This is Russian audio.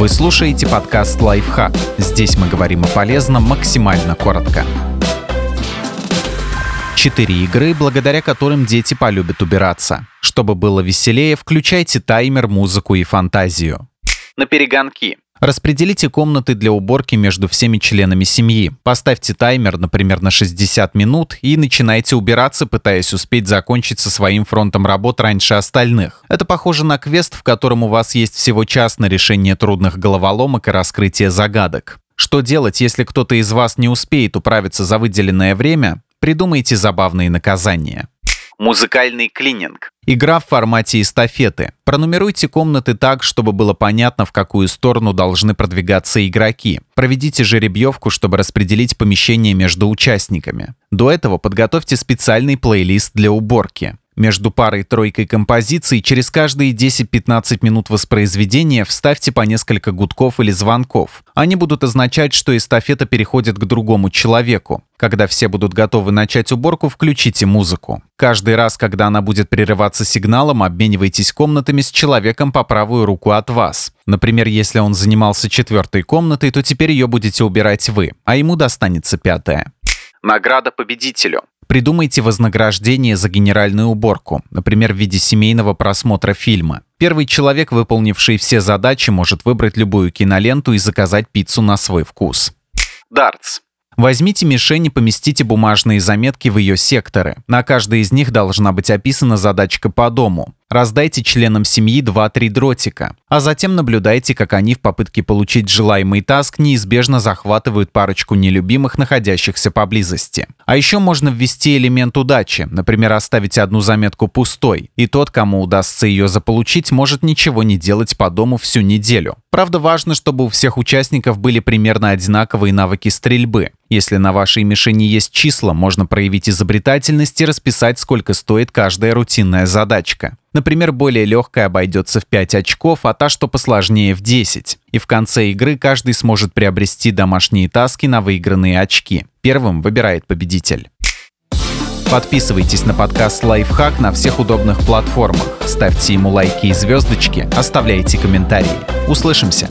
Вы слушаете подкаст «Лайфхак». Здесь мы говорим о полезном максимально коротко. Четыре игры, благодаря которым дети полюбят убираться. Чтобы было веселее, включайте таймер, музыку и фантазию. На перегонки. Распределите комнаты для уборки между всеми членами семьи. Поставьте таймер, например, на 60 минут и начинайте убираться, пытаясь успеть закончить со своим фронтом работ раньше остальных. Это похоже на квест, в котором у вас есть всего час на решение трудных головоломок и раскрытие загадок. Что делать, если кто-то из вас не успеет управиться за выделенное время? Придумайте забавные наказания. Музыкальный клининг. Игра в формате эстафеты. Пронумеруйте комнаты так, чтобы было понятно, в какую сторону должны продвигаться игроки. Проведите жеребьевку, чтобы распределить помещение между участниками. До этого подготовьте специальный плейлист для уборки. Между парой-тройкой композиций через каждые 10-15 минут воспроизведения вставьте по несколько гудков или звонков. Они будут означать, что эстафета переходит к другому человеку. Когда все будут готовы начать уборку, включите музыку. Каждый раз, когда она будет прерываться сигналом, обменивайтесь комнатами с человеком по правую руку от вас. Например, если он занимался четвертой комнатой, то теперь ее будете убирать вы, а ему достанется пятая. Награда победителю. Придумайте вознаграждение за генеральную уборку, например, в виде семейного просмотра фильма. Первый человек, выполнивший все задачи, может выбрать любую киноленту и заказать пиццу на свой вкус. Дартс. Возьмите мишень и поместите бумажные заметки в ее секторы. На каждой из них должна быть описана задачка по дому. Раздайте членам семьи 2-3 дротика, а затем наблюдайте, как они в попытке получить желаемый таск неизбежно захватывают парочку нелюбимых, находящихся поблизости. А еще можно ввести элемент удачи, например, оставить одну заметку пустой, и тот, кому удастся ее заполучить, может ничего не делать по дому всю неделю. Правда, важно, чтобы у всех участников были примерно одинаковые навыки стрельбы. Если на вашей мишени есть числа, можно проявить изобретательность и расписать, сколько стоит каждая рутинная задачка. Например, более легкая обойдется в 5 очков, а та, что посложнее, в 10. И в конце игры каждый сможет приобрести домашние таски на выигранные очки. Первым выбирает победитель. Подписывайтесь на подкаст «Лайфхак» на всех удобных платформах. Ставьте ему лайки и звездочки, оставляйте комментарии. Услышимся!